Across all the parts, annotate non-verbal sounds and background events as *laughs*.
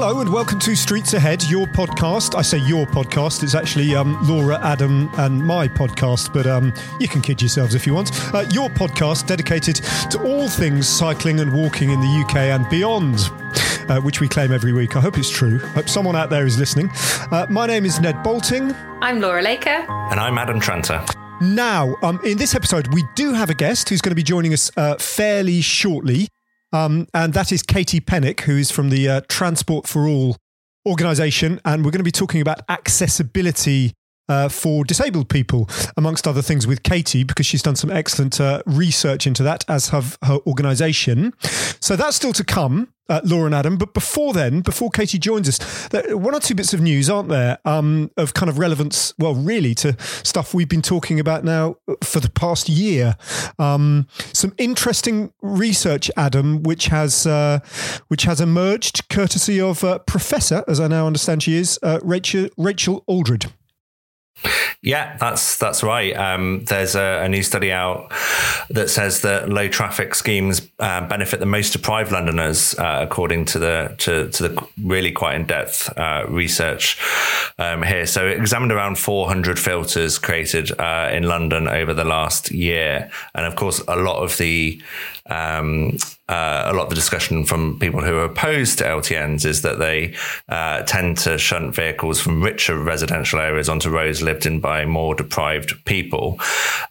Hello and welcome to Streets Ahead, your podcast. I say your podcast; it's actually um, Laura, Adam, and my podcast. But um, you can kid yourselves if you want. Uh, your podcast dedicated to all things cycling and walking in the UK and beyond. Uh, which we claim every week. I hope it's true. I hope someone out there is listening. Uh, my name is Ned Boulting. I'm Laura Laker. And I'm Adam Tranter. Now, um, in this episode, we do have a guest who's going to be joining us uh, fairly shortly. Um, and that is Katie Pennick, who is from the uh, Transport for All organization. And we're going to be talking about accessibility uh, for disabled people, amongst other things, with Katie, because she's done some excellent uh, research into that, as have her organization. So that's still to come, uh, Laura and Adam. But before then, before Katie joins us, one or two bits of news, aren't there, um, of kind of relevance, well, really, to stuff we've been talking about now for the past year. Um, some interesting research, Adam, which has uh, which has emerged courtesy of uh, Professor, as I now understand she is, uh, Rachel Rachel Aldred. Yeah, that's that's right. Um, there's a, a, new study out that says that low traffic schemes uh, benefit the most deprived Londoners, uh, according to the to, to the really quite in depth uh, research um, here. So, it examined around 400 filters created uh, in London over the last year, and of course, a lot of the um, uh, a lot of the discussion from people who are opposed to LTNs is that they uh, tend to shunt vehicles from richer residential areas onto roads lived in by more deprived people.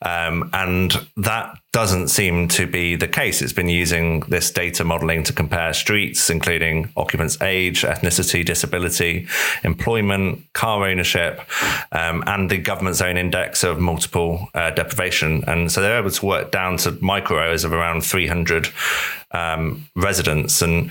Um, and that doesn't seem to be the case. It's been using this data modeling to compare streets, including occupants' age, ethnicity, disability, employment, car ownership, um, and the government's own index of multiple uh, deprivation. And so they're able to work down to micro areas of around 300 um, residents and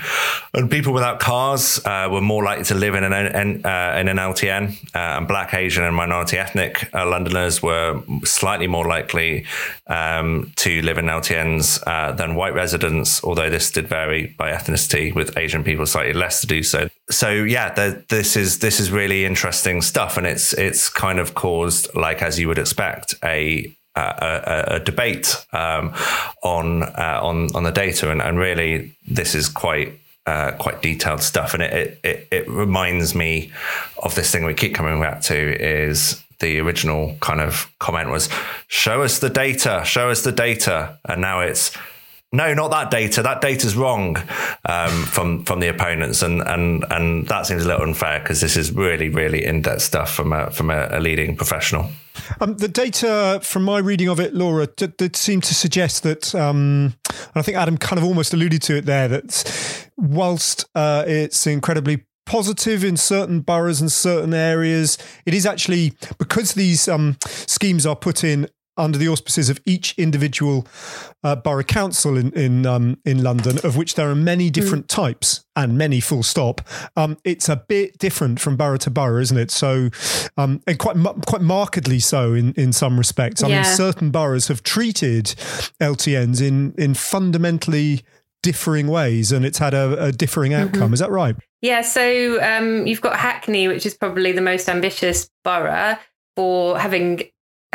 and people without cars uh, were more likely to live in an in, uh, in an LTN uh, and Black, Asian, and minority ethnic uh, Londoners were slightly more likely um, to live in LTNs uh, than white residents, although this did vary by ethnicity, with Asian people slightly less to do so. So yeah, the, this is this is really interesting stuff, and it's it's kind of caused, like as you would expect, a a, a, debate um, on uh, on on the data, and, and really this is quite uh, quite detailed stuff, and it, it it reminds me of this thing we keep coming back to is the original kind of comment was show us the data, show us the data, and now it's no, not that data. That data's wrong um, from from the opponents, and and and that seems a little unfair because this is really really in depth stuff from a from a, a leading professional. Um, the data from my reading of it, Laura, did, did seem to suggest that, um, and I think Adam kind of almost alluded to it there, that whilst uh, it's incredibly positive in certain boroughs and certain areas, it is actually because these um, schemes are put in under the auspices of each individual uh, borough council in in um, in London, of which there are many different mm. types and many full stop. Um, it's a bit different from borough to borough, isn't it? So, um, and quite quite markedly so in in some respects. I yeah. mean, certain boroughs have treated LTNs in in fundamentally differing ways, and it's had a, a differing mm-hmm. outcome. Mm-hmm. Is that right? Yeah. So um, you've got Hackney, which is probably the most ambitious borough for having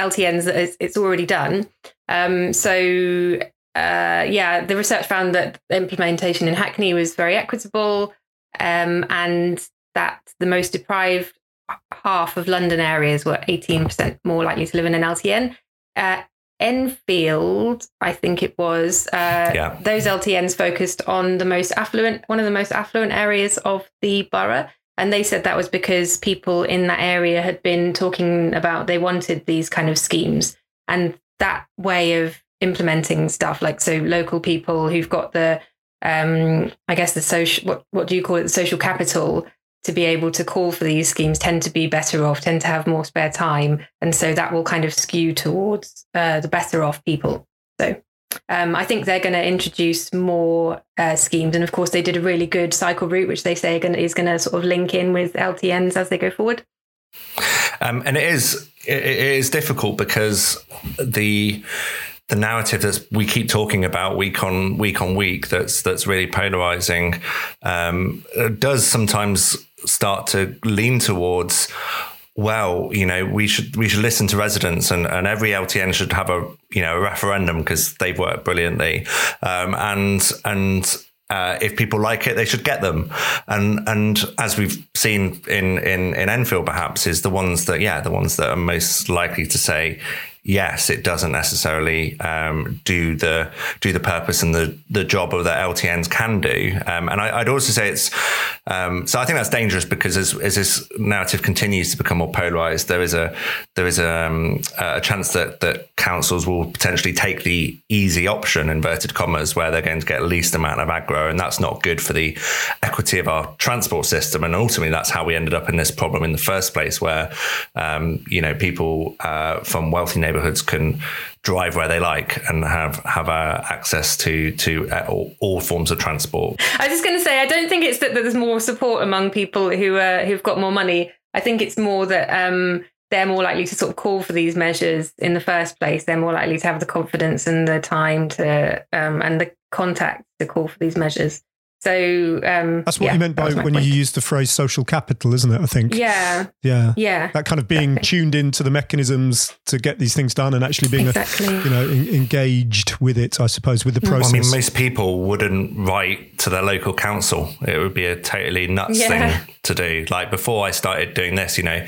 LTNs that it's already done. Um, so uh, yeah, the research found that implementation in Hackney was very equitable, um, and that the most deprived half of London areas were 18% more likely to live in an LTN. Uh, Enfield, I think it was, uh, yeah. those LTNs focused on the most affluent, one of the most affluent areas of the borough. And they said that was because people in that area had been talking about they wanted these kind of schemes. And that way of implementing stuff, like so local people who've got the um, I guess the social what what do you call it, the social capital to be able to call for these schemes tend to be better off, tend to have more spare time. And so that will kind of skew towards uh, the better off people. So um, I think they're going to introduce more uh, schemes, and of course, they did a really good cycle route, which they say is going to sort of link in with LTNs as they go forward. Um, and it is it is difficult because the the narrative that we keep talking about week on week on week that's that's really polarizing um, does sometimes start to lean towards well, you know, we should we should listen to residents, and, and every LTN should have a you know a referendum because they've worked brilliantly, um, and and uh, if people like it, they should get them. And and as we've seen in in in Enfield, perhaps is the ones that yeah, the ones that are most likely to say yes, it doesn't necessarily um, do the do the purpose and the the job of the LTNs can do. Um, and I, would also say it's um, so I think that's dangerous because as, as this narrative continues to become more polarized, there is a there is a, um, a chance that that councils will potentially take the easy option, inverted commas, where they're going to get least amount of aggro, and that's not good for the equity of our transport system. And ultimately, that's how we ended up in this problem in the first place, where um, you know people uh, from wealthy neighborhoods neighborhoods can drive where they like and have have uh, access to to uh, all, all, forms of transport. I was just going to say, I don't think it's that there's more support among people who uh, who've got more money. I think it's more that um, they're more likely to sort of call for these measures in the first place. They're more likely to have the confidence and the time to um, and the contact to call for these measures. So um, that's what yeah, you meant by when point. you used the phrase social capital, isn't it? I think. Yeah. Yeah. Yeah. That kind of being tuned into the mechanisms to get these things done and actually being, exactly. a, you know, in, engaged with it. I suppose with the process. Well, I mean, most people wouldn't write to their local council. It would be a totally nuts yeah. thing to do. Like before I started doing this, you know,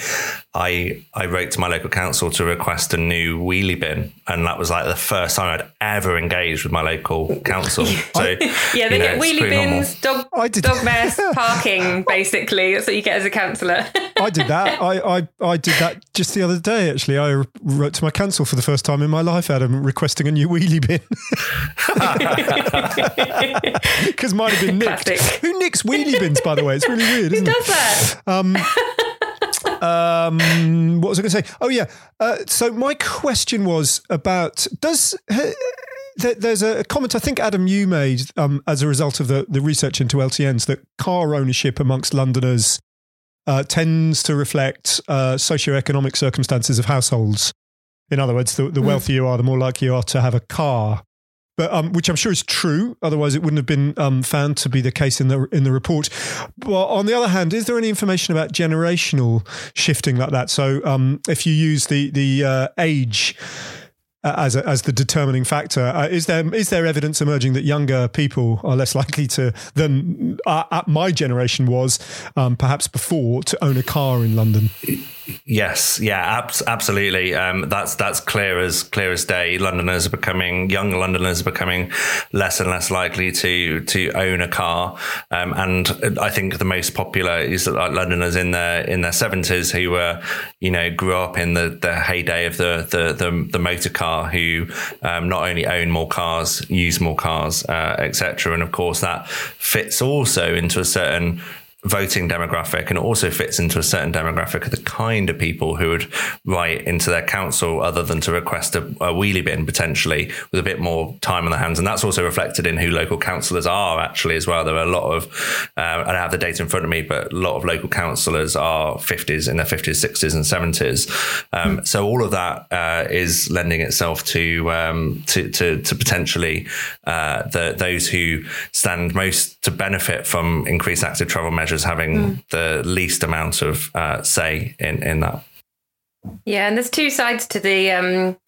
I I wrote to my local council to request a new wheelie bin, and that was like the first time I'd ever engaged with my local council. *laughs* So yeah, they get know, wheelie bins, dog dog mess, *laughs* parking. Basically, that's what you get as a councillor. *laughs* I did that. I, I I did that just the other day. Actually, I wrote to my council for the first time in my life, Adam, requesting a new wheelie bin *laughs* because mine had been nicked. Classic. Who nicks wheelie bins? By the way, it's really weird. Who does that? Um, um, what was I going to say? Oh yeah. Uh, so my question was about does. Uh, there's a comment I think Adam you made um, as a result of the, the research into LTNs that car ownership amongst Londoners uh, tends to reflect uh, socioeconomic circumstances of households. In other words, the, the mm. wealthier you are, the more likely you are to have a car but um, which I'm sure is true. Otherwise, it wouldn't have been um, found to be the case in the in the report. But on the other hand, is there any information about generational shifting like that? So, um, if you use the the uh, age as a, as the determining factor. Uh, is there is there evidence emerging that younger people are less likely to than uh, at my generation was um, perhaps before to own a car in London? Yes, yeah, ab- absolutely. Um, that's that's clear as clear as day. Londoners are becoming young. Londoners are becoming less and less likely to to own a car, um, and I think the most popular is like Londoners in their in their seventies who were, you know, grew up in the, the heyday of the the the, the motor car, who um, not only own more cars, use more cars, uh, etc. And of course, that fits also into a certain voting demographic and it also fits into a certain demographic of the kind of people who would write into their council other than to request a, a wheelie bin potentially with a bit more time on their hands. And that's also reflected in who local councillors are actually as well. There are a lot of uh, I don't have the data in front of me but a lot of local councillors are 50s in their 50s 60s and 70s um, mm. so all of that uh, is lending itself to um, to, to, to, potentially uh, the, those who stand most to benefit from increased active travel measures as having mm. the least amount of uh, say in in that. Yeah, and there's two sides to the um,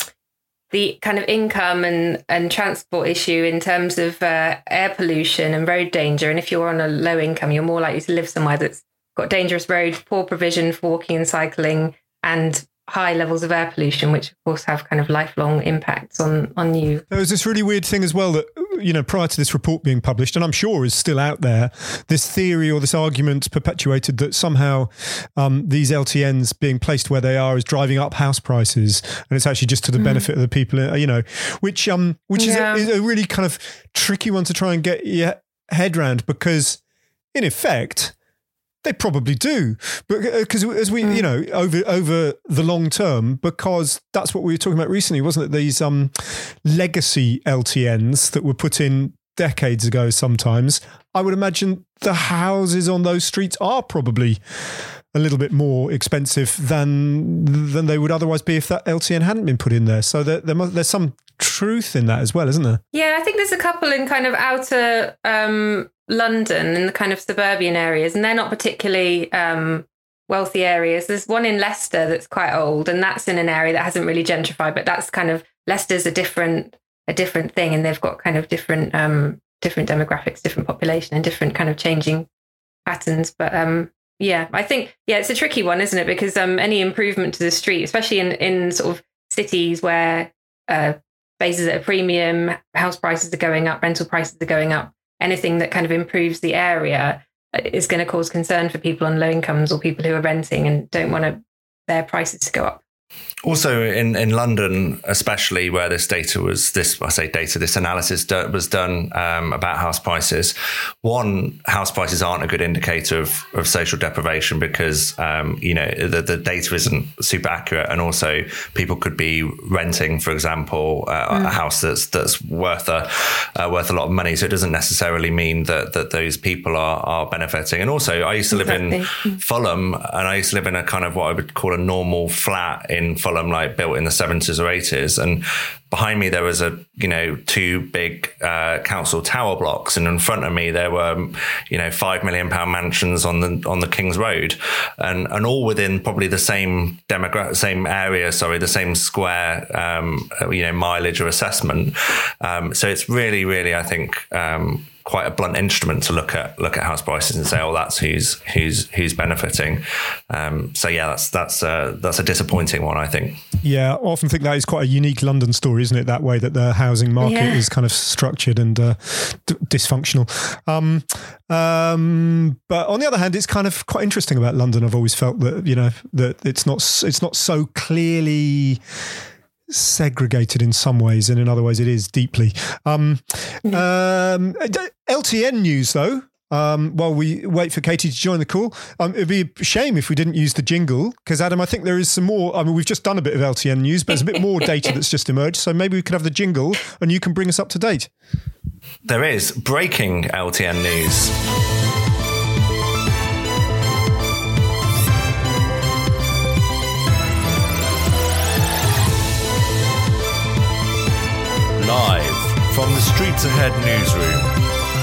the kind of income and and transport issue in terms of uh, air pollution and road danger. And if you're on a low income, you're more likely to live somewhere that's got dangerous roads, poor provision for walking and cycling, and high levels of air pollution, which of course have kind of lifelong impacts on on you. There was this really weird thing as well that you know prior to this report being published, and I'm sure is still out there, this theory or this argument perpetuated that somehow um, these LTNs being placed where they are is driving up house prices, and it's actually just to the mm. benefit of the people, uh, you know, which um which yeah. is, a, is a really kind of tricky one to try and get your head round because in effect they probably do, but because uh, as we, mm. you know, over over the long term, because that's what we were talking about recently, wasn't it? These um, legacy LTNs that were put in decades ago. Sometimes I would imagine the houses on those streets are probably a little bit more expensive than than they would otherwise be if that LTN hadn't been put in there. So there, there must, there's some truth in that as well, isn't there? Yeah, I think there's a couple in kind of outer um, London and the kind of suburban areas, and they're not particularly um, wealthy areas. There's one in Leicester that's quite old, and that's in an area that hasn't really gentrified, but that's kind of Leicester's a different a different thing, and they've got kind of different um, different demographics, different population, and different kind of changing patterns. But um, yeah, I think yeah, it's a tricky one, isn't it? Because um, any improvement to the street, especially in in sort of cities where uh, spaces at a premium, house prices are going up, rental prices are going up, anything that kind of improves the area uh, is going to cause concern for people on low incomes or people who are renting and don't want to, their prices to go up. Also, in, in London, especially where this data was, this I say data, this analysis was done um, about house prices. One, house prices aren't a good indicator of, of social deprivation because um, you know the, the data isn't super accurate, and also people could be renting, for example, uh, mm. a house that's that's worth a uh, worth a lot of money. So it doesn't necessarily mean that that those people are are benefiting. And also, I used to live exactly. in Fulham, and I used to live in a kind of what I would call a normal flat in Fulham, like built in the 70s or 80s. And behind me, there was a, you know, two big uh, council tower blocks. And in front of me, there were, you know, five million pound mansions on the, on the King's Road and, and all within probably the same demographic, same area, sorry, the same square, um, you know, mileage or assessment. Um, so it's really, really, I think, um, quite a blunt instrument to look at look at house prices and say, oh, that's who's who's who's benefiting. Um, so yeah, that's that's a, that's a disappointing one, I think. Yeah, I often think that is quite a unique London story, isn't it? That way that the housing market yeah. is kind of structured and uh, d- dysfunctional. Um, um, but on the other hand, it's kind of quite interesting about London. I've always felt that you know that it's not it's not so clearly segregated in some ways, and in other ways, it is deeply. Um, um, LTN news, though. Um, while we wait for Katie to join the call, um, it'd be a shame if we didn't use the jingle because Adam, I think there is some more. I mean, we've just done a bit of LTN news, but there's a bit more data that's just emerged. So maybe we could have the jingle, and you can bring us up to date. There is breaking LTN news. Live from the Streets Ahead newsroom,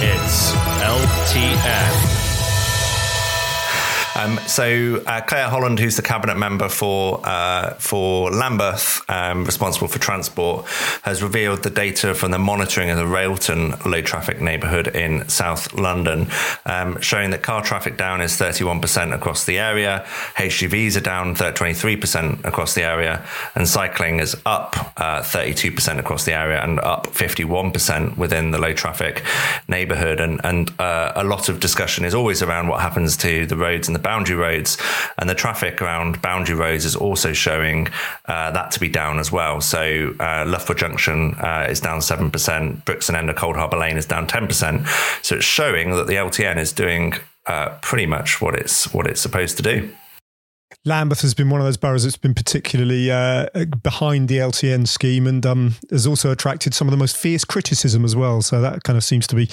it's LTN. Um, so uh, Claire Holland, who's the cabinet member for uh, for Lambeth, um, responsible for transport, has revealed the data from the monitoring of the Railton low traffic neighbourhood in South London, um, showing that car traffic down is 31% across the area, HGVs are down 23% across the area, and cycling is up uh, 32% across the area and up 51% within the low traffic neighbourhood. And, and uh, a lot of discussion is always around what happens to the roads and the boundary roads. And the traffic around boundary roads is also showing uh, that to be down as well. So uh, Loughborough Junction uh, is down 7%, Brixton End of Coldharbour Lane is down 10%. So it's showing that the LTN is doing uh, pretty much what it's what it's supposed to do. Lambeth has been one of those boroughs that's been particularly uh, behind the LTN scheme and um, has also attracted some of the most fierce criticism as well. So that kind of seems to be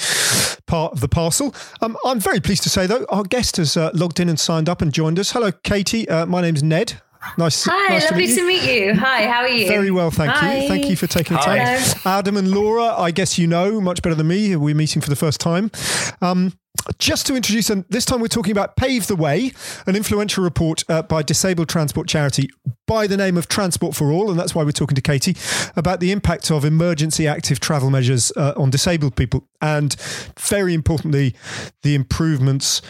part of the parcel. Um, I'm very pleased to say, though, our guest has uh, logged in and signed up and joined us. Hello, Katie. Uh, my name's Ned. Nice. Hi, nice lovely to meet, to meet, you. Hi, how are you? Very well, thank Hi. you. Thank you for taking the Hi. time. Adam and Laura, I guess you know much better than me. We're meeting for the first time. Um, just to introduce, and this time we're talking about Pave the Way, an influential report uh, by disabled transport charity by the name of Transport for All, and that's why we're talking to Katie about the impact of emergency active travel measures uh, on disabled people, and very importantly, the improvements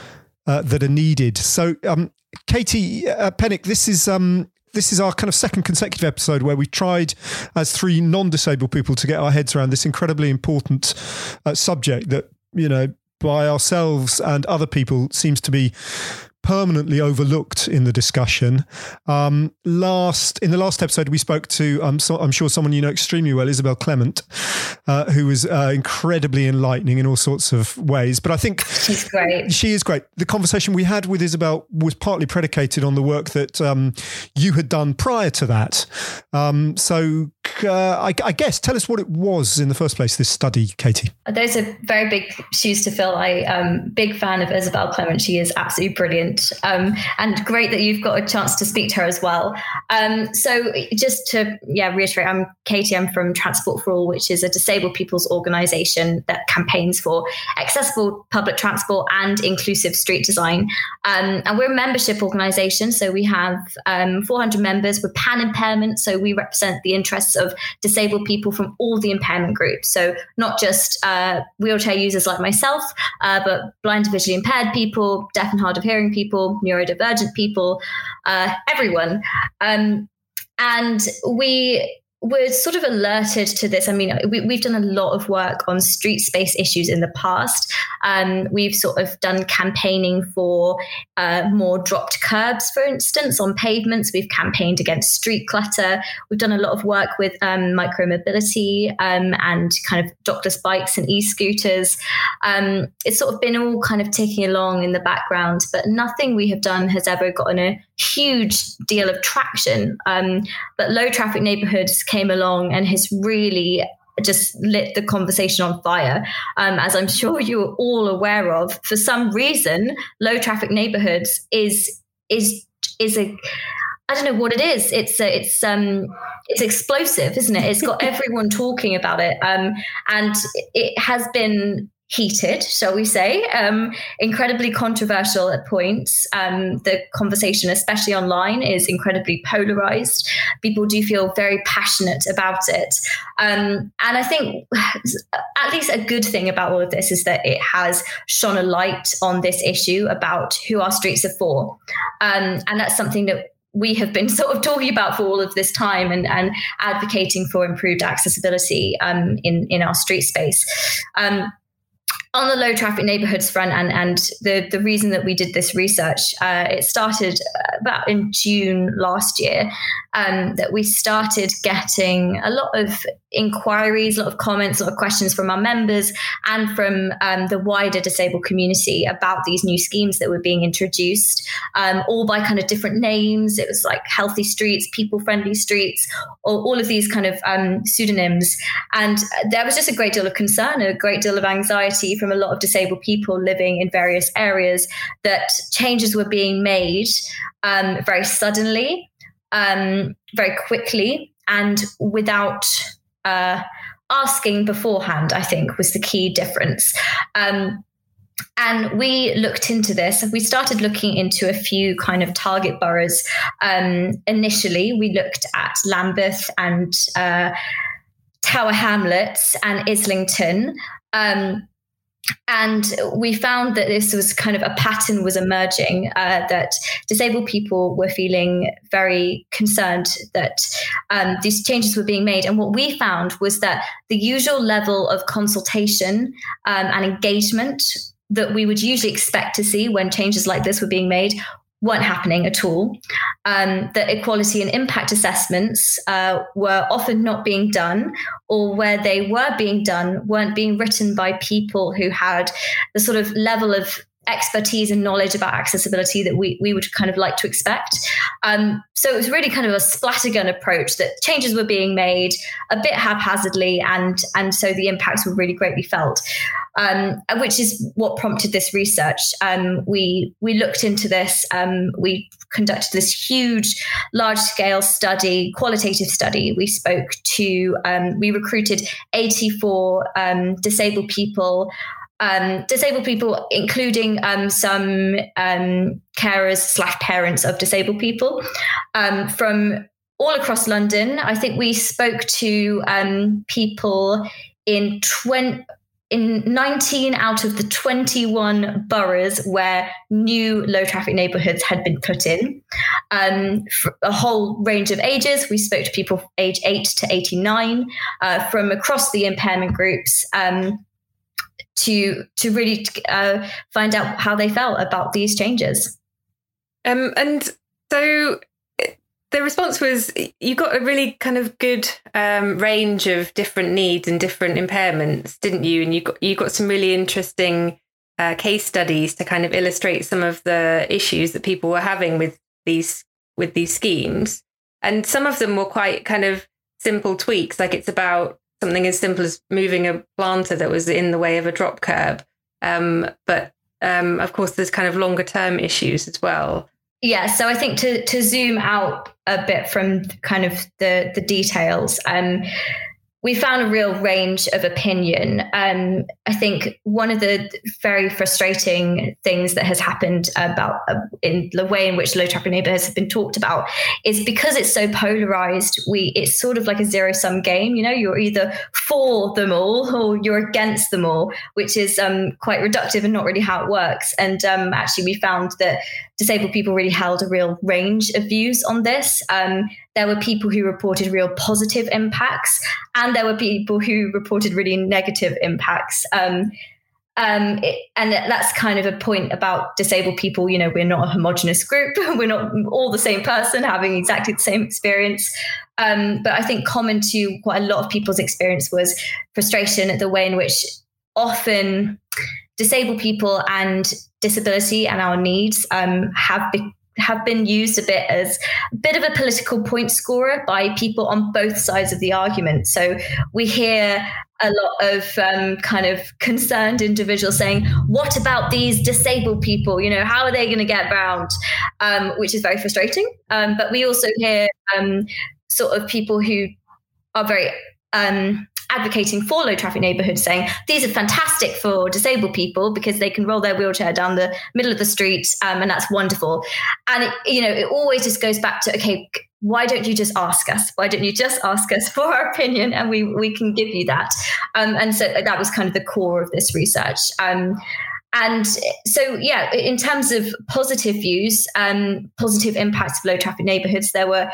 uh, that are needed. So, um, Katie uh, Pennick, this is um, this is our kind of second consecutive episode where we've tried, as three non-disabled people, to get our heads around this incredibly important uh, subject that you know by ourselves and other people seems to be permanently overlooked in the discussion. Um, last in the last episode, we spoke to um, so, I'm sure someone you know extremely well, Isabelle Clement, uh, who was uh, incredibly enlightening in all sorts of ways. But I think She's great. she is great. The conversation we had with Isabelle was partly predicated on the work that um, you had done prior to that. Um, so uh, I, I guess tell us what it was in the first place. This study, Katie. Those are very big shoes to fill. I am um big fan of Isabelle Clement. She is absolutely brilliant. Um, and great that you've got a chance to speak to her as well. Um, so just to yeah reiterate, I'm Katie. I'm from Transport for All, which is a disabled people's organisation that campaigns for accessible public transport and inclusive street design. Um, and we're a membership organisation, so we have um, 400 members. We're pan impairment, so we represent the interests of disabled people from all the impairment groups. So not just uh, wheelchair users like myself, uh, but blind and visually impaired people, deaf and hard of hearing people, neurodivergent people, uh, everyone. Um, and we were sort of alerted to this. I mean, we, we've done a lot of work on street space issues in the past. Um, we've sort of done campaigning for uh, more dropped curbs, for instance, on pavements. We've campaigned against street clutter. We've done a lot of work with um, micromobility um, and kind of dockless bikes and e-scooters. Um, it's sort of been all kind of ticking along in the background, but nothing we have done has ever gotten a huge deal of traction. Um, but low traffic neighborhoods came along and has really just lit the conversation on fire. Um, as I'm sure *laughs* you're all aware of, for some reason, low traffic neighborhoods is is is a I don't know what it is. It's a, it's um it's explosive, isn't it? It's got *laughs* everyone talking about it, um, and it has been heated, shall we say, um, incredibly controversial at points. Um, the conversation, especially online, is incredibly polarized. People do feel very passionate about it. Um, and I think at least a good thing about all of this is that it has shone a light on this issue about who our streets are for. Um, and that's something that we have been *laughs* sort of talking about for all of this time and, and advocating for improved accessibility um, in, in our street space. On the low traffic neighborhoods front and and the the reason that we did this research uh, it started about in June last year um, that we started getting a lot of inquiries a lot of comments a lot of questions from our members and from um, the wider disabled community about these new schemes that were being introduced um, all by kind of different names. It was like healthy streets people friendly streets or all of these kind of um, pseudonyms. And there was just a great deal of concern a great deal of anxiety from a lot of disabled people living in various areas that changes were being made um, very suddenly, um, very quickly, and without uh, asking beforehand, I think was the key difference. Um, and we looked into this. We started looking into a few kind of target boroughs. Um, initially, we looked at Lambeth and uh, Tower Hamlets and Islington. Um, and we found that this was kind of a pattern was emerging uh, that disabled people were feeling very concerned that um, these changes were being made. And what we found was that the usual level of consultation um, and engagement that we would usually expect to see when changes like this were being made weren't happening at all. Um, that equality and impact assessments uh, were often not being done, or where they were being done, weren't being written by people who had the sort of level of expertise and knowledge about accessibility that we, we would kind of like to expect. Um, so it was really kind of a splattergun approach that changes were being made a bit haphazardly, and and so the impacts were really greatly felt, um, which is what prompted this research. Um, we we looked into this. Um, we conducted this huge, large scale study, qualitative study. We spoke to, um, we recruited 84 um, disabled people um, disabled people, including some carers slash parents of disabled people from all across London. I think we spoke to people in 20 in 19 out of the 21 boroughs where new low traffic neighborhoods had been put in, um, a whole range of ages. We spoke to people age 8 to 89 uh, from across the impairment groups. Um, to to really uh, find out how they felt about these changes. Um, and so the response was you got a really kind of good um, range of different needs and different impairments, didn't you? And you got you got some really interesting uh, case studies to kind of illustrate some of the issues that people were having with these with these schemes. And some of them were quite kind of simple tweaks, like it's about something as simple as moving a planter that was in the way of a drop curb. Um, but um, of course, there's kind of longer term issues as well. Yeah, so I think to to zoom out a bit from kind of the the details, um, we found a real range of opinion. Um, I think one of the very frustrating things that has happened about uh, in the way in which low traffic neighborhoods have been talked about is because it's so polarized. We it's sort of like a zero sum game. You know, you're either for them all or you're against them all, which is um, quite reductive and not really how it works. And um, actually, we found that disabled people really held a real range of views on this. Um, there were people who reported real positive impacts, and there were people who reported really negative impacts. Um, um, it, and that's kind of a point about disabled people. You know, we're not a homogenous group. *laughs* we're not all the same person having exactly the same experience. Um, but I think common to quite a lot of people's experience was frustration at the way in which often disabled people and disability and our needs um, have have been used a bit as a bit of a political point scorer by people on both sides of the argument. So we hear a lot of um, kind of concerned individuals saying, "What about these disabled people? You know, how are they going to get around?" Um, which is very frustrating. Um, but we also hear um, sort of people who are very um, advocating for low traffic neighborhoods saying these are fantastic for disabled people because they can roll their wheelchair down the middle of the street um, and that's wonderful. And it, you know it always just goes back to okay why don't you just ask us? Why don't you just ask us *laughs* for our opinion and we we can give you that? Um, and so that was kind of the core of this research. Um, and so, yeah, in terms of positive views, um, positive impacts of low traffic neighborhoods, there were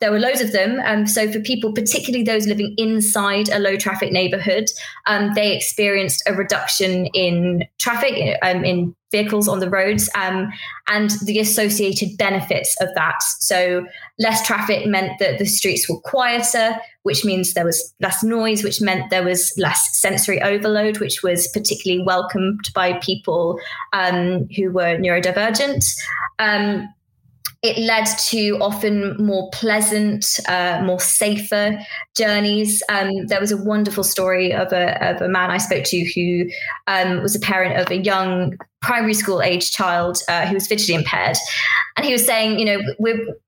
there were loads of them. Um, so for people, particularly those living inside a low traffic neighborhood, um, they experienced a reduction in traffic, um, in vehicles on the roads, um, and the associated benefits of that. So less traffic meant that the streets were quieter, which means there was less noise, which meant there was less sensory overload, which was particularly welcomed by people um, who were neurodivergent. Um, it led to often more pleasant, uh, more safer journeys. Um, there was a wonderful story of a, of a man I spoke to who um, was a parent of a young primary school age child uh, who was visually impaired. And he was saying, you know,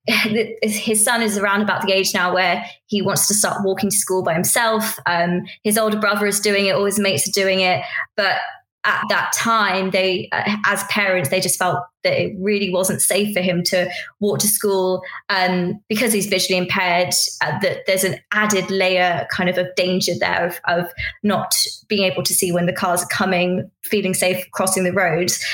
*laughs* his son is around about the age now where he wants to start walking to school by himself. Um, his older brother is doing it, all his mates are doing it. But at that time, they, uh, as parents, they just felt that it really wasn't safe for him to walk to school um, because he's visually impaired. Uh, that there's an added layer kind of of danger there of, of not being able to see when the cars are coming, feeling safe crossing the roads.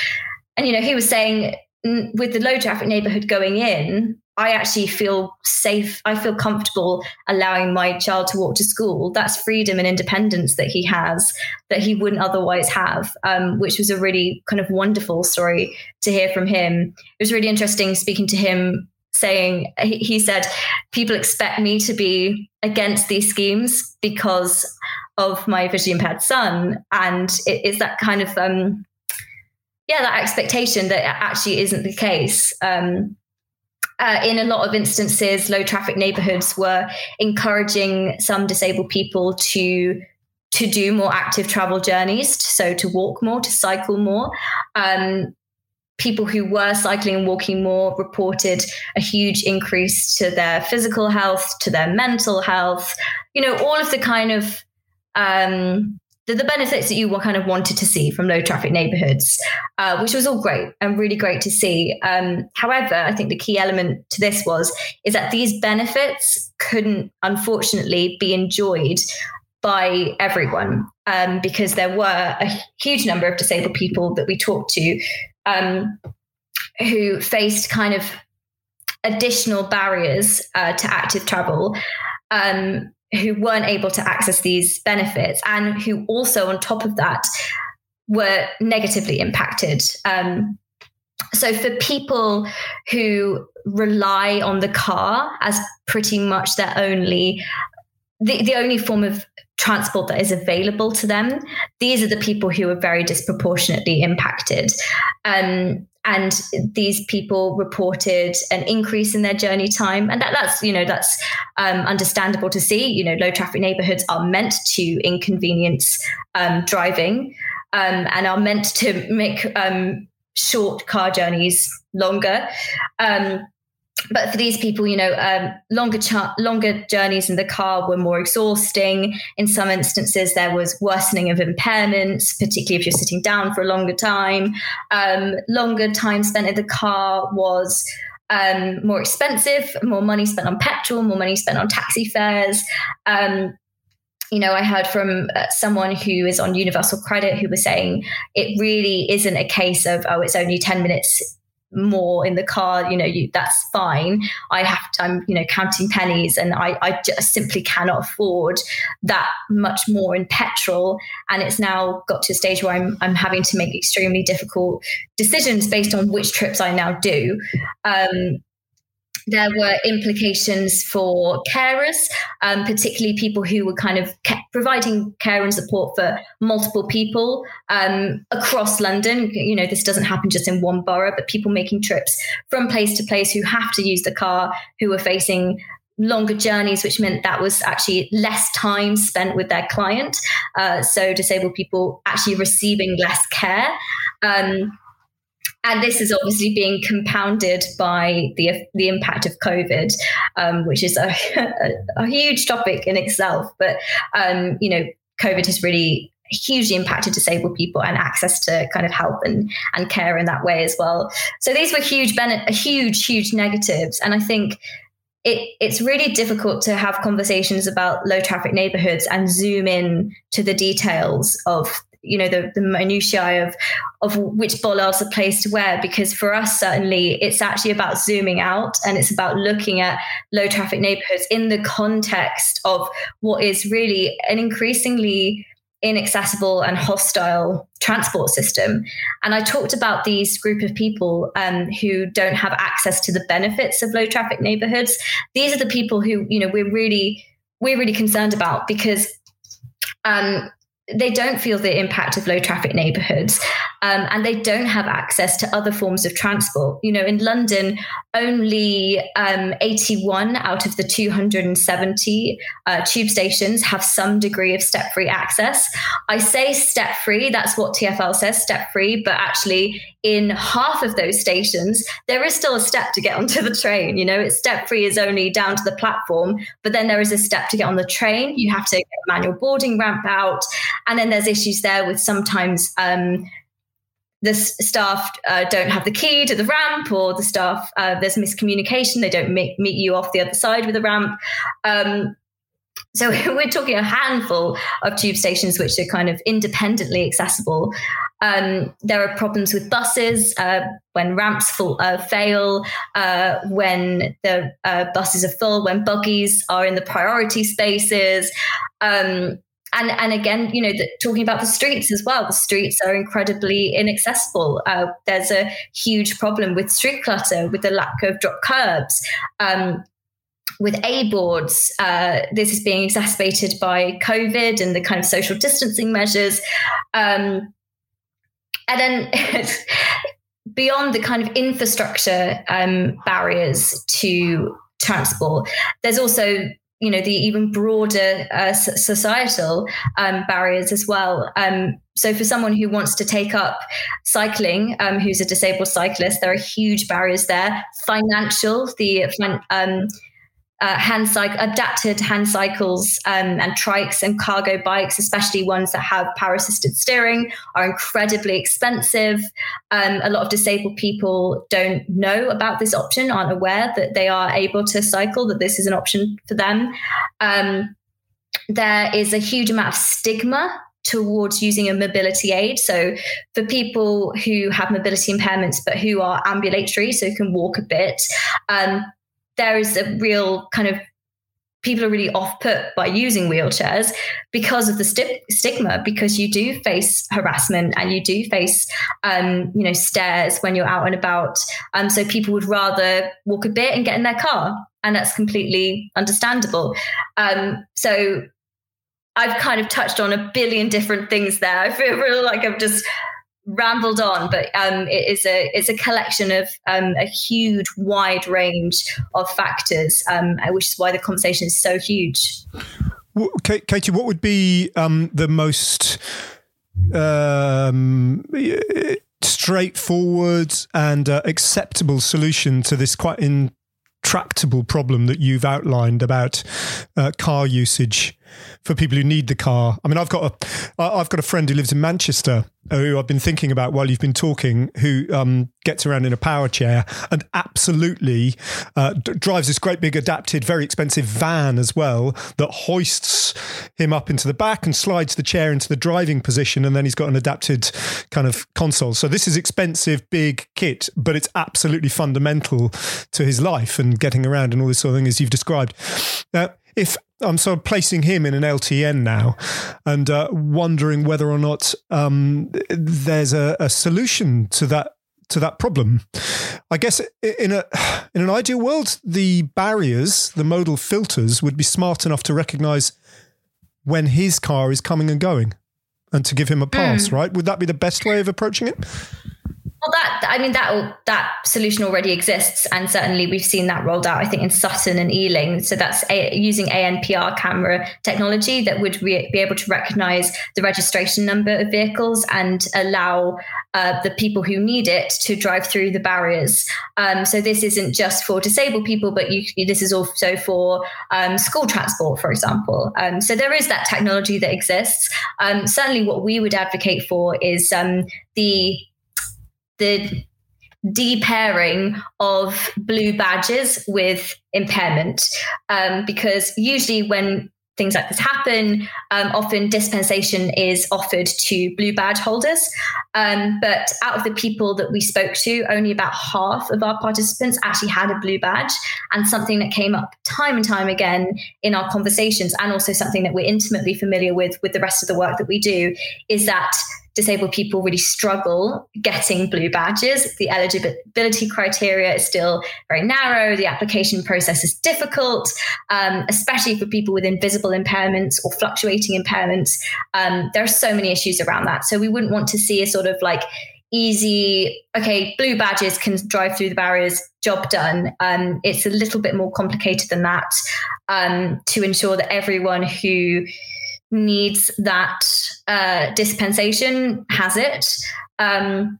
And you know, he was saying with the low traffic neighborhood going in, I actually feel safe. I feel comfortable allowing my child to walk to school. That's freedom and independence that he has that he wouldn't otherwise have, um, which was a really kind of wonderful story to hear from him. It was really interesting speaking to him, saying, he said, people expect me to be against these schemes because of my visually impaired son. And it is that kind of, um, yeah, that expectation that actually isn't the case. Um, uh, in a lot of instances, low traffic neighborhoods were encouraging some disabled people to to do more active travel journeys, so to walk more, to cycle more. Um, people who were cycling and walking more reported a huge increase to their physical health, to their mental health. You know, all of the kind of um, the, the benefits that you were kind of wanted to see from low traffic neighborhoods, uh, which was all great and really great to see. Um, however, I think the key element to this was is that these benefits couldn't unfortunately be enjoyed by everyone um, because there were a huge number of disabled people that we talked to um, who faced kind of additional barriers uh, to active travel. Um, who weren't able to access these benefits and who also, on top of that, were negatively impacted. Um, so, for people who rely on the car as pretty much their only, the, the only form of transport that is available to them, these are the people who are very disproportionately impacted. Um, and these people reported an increase in their journey time. And that, that's you know that's um, understandable to see. You know low traffic neighborhoods are meant to inconvenience um, driving um, and are meant to make um, short car journeys longer. Um, but for these people, you know, um, longer longer journeys in the car were more exhausting. In some instances, there was worsening of impairments, particularly if you're sitting down for a longer time. Um, longer time spent in the car was um, more expensive, more money spent on petrol, more money spent on taxi fares. Um, you know, I heard from uh, someone who is on Universal Credit who was saying it really isn't a case of, oh, it's only 10 minutes more in the car you know you, that's fine. I have to i'm you know counting pennies and i i just simply cannot afford that much more in petrol. And it's now got to a stage where i'm i'm having to make extremely difficult decisions based on which trips i now do. Um, there were implications for carers, um, particularly people who were kind of providing care and support for multiple people um, across London. You know, this doesn't happen just in one borough, but people making trips from place to place who have to use the car, who are facing longer journeys, which meant that was actually less time spent with their client. Uh, so disabled people actually receiving less care. Um, and this is obviously being compounded by the the impact of COVID, um, which is a, *laughs* a, a, huge topic in itself. But um, you know, COVID has really hugely impacted disabled people and access to kind of help and and care in that way as well. So these were huge benefit, huge huge negatives, and I think. It, it's really difficult to have conversations about low traffic neighborhoods and zoom in to the details of you know the, the minutiae of of which bollards are placed where because for us certainly it's actually about zooming out and it's about looking at low traffic neighborhoods in the context of what is really an increasingly inaccessible and hostile transport system. And I talked about these group of people um, who don't have access to the benefits of low traffic neighborhoods. These are the people who, you know, we're really we're really concerned about because um, they don't feel the impact of low traffic neighborhoods. um, and they don't have access to other forms of transport. You know, in London, only um, 81 out of the 270 uh, tube stations have some degree of step free access. I say step free, that's what TFL says, step free, but actually, in half of those stations, there is still a step to get *laughs* onto the train. You know, it's step free is only down to the platform, but then there is a step to get on the train. You have to get a manual boarding ramp out. And then there's issues there with sometimes um, the staff uh, don't have the key to the ramp or the staff, uh, there's miscommunication. They don't make, meet you off the other side with the ramp. Um, so *laughs* we're talking a handful of tube stations which are kind of independently accessible. Um, there are problems with buses uh, when ramps full, uh, fail, uh, when the uh, buses are full, when buggies are in the priority spaces. Um, and, and again, you know, the, talking about the streets as well, the streets are incredibly inaccessible. Uh, there's a huge problem with street clutter, with the lack of drop curbs. Um, with A boards, uh, this is being exacerbated by COVID and the kind of social distancing measures. Um, and then *laughs* beyond the kind of infrastructure um, barriers to transport, there's also you know the even broader uh, societal um, barriers as well. Um, so for someone who wants to take up cycling, um, who's a disabled cyclist, there are huge barriers there. Financial, the um, uh, hand cycle, adapted hand cycles um, and trikes and cargo bikes, especially ones that have power assisted steering, are incredibly expensive. Um, a lot of disabled people don't know about this option, aren't aware that they are able to cycle, that this is an option for them. Um, there is a huge amount of stigma towards using a mobility aid. So, for people who have mobility impairments but who are ambulatory, so can walk a bit, um, there is a real kind of people are really off put by using wheelchairs because of the sti- stigma because you do face harassment and you do face um, you know stares when you're out and about um, so people would rather walk a bit and get in their car and that's completely understandable um, so I've kind of touched on a billion different things there. I feel, really like I've just rambled on, but um, it is a it's a collection of um, a huge, wide range of factors, um, which is why the conversation is so huge. Katie, what would be um, the most um, straightforward and uh, acceptable solution to this quite intractable problem that you've outlined about uh, car usage? For people who need the car. I mean, I've got a I've got a friend who lives in Manchester who I've been thinking about while you've been talking, who um, gets around in a power chair and absolutely uh, d- drives this great big adapted, very expensive van as well that hoists him up into the back and slides the chair into the driving position, and then he's got an adapted kind of console. So this is expensive, big kit, but it's absolutely fundamental to his life and getting around and all this sort of thing as you've described. If I'm sort of placing him in an LTN now and uh, wondering whether or not um, there's a, a, solution to that to that problem. I guess in a in an ideal world, the barriers, the modal filters, would be smart enough to recognise when his car is coming and going, and to give him a pass. Mm. Right? Would that be the best way of approaching it? Well, that I mean that that solution already exists, and certainly we've seen that rolled out. I think in Sutton and Ealing. So that's a, using ANPR camera technology that would re- be able to recognise the registration number of vehicles and allow uh, the people who need it to drive through the barriers. Um, so this isn't just for disabled people, but you, this is also for um, school transport, for example. Um, so there is that technology that exists. Um, certainly, what we would advocate for is um, the the depairing of blue badges with impairment um, because usually when things like this happen um, often dispensation is offered to blue badge holders. Um, but out of the people that we spoke to only about half of our participants actually had a blue badge and something that came up time and time again in our conversations and also something that we're intimately familiar with with the rest of the work that we do is that disabled people really struggle getting blue badges. The eligibility criteria is still very narrow. The application process is difficult, um, especially for people with invisible impairments or fluctuating impairments. Um, there are so many issues around that. So we wouldn't want to see a sort of like easy, okay, blue badges can drive through the barriers, job done. Um, it's a little bit more complicated than that um, to ensure that everyone who needs that uh, dispensation has it. Um,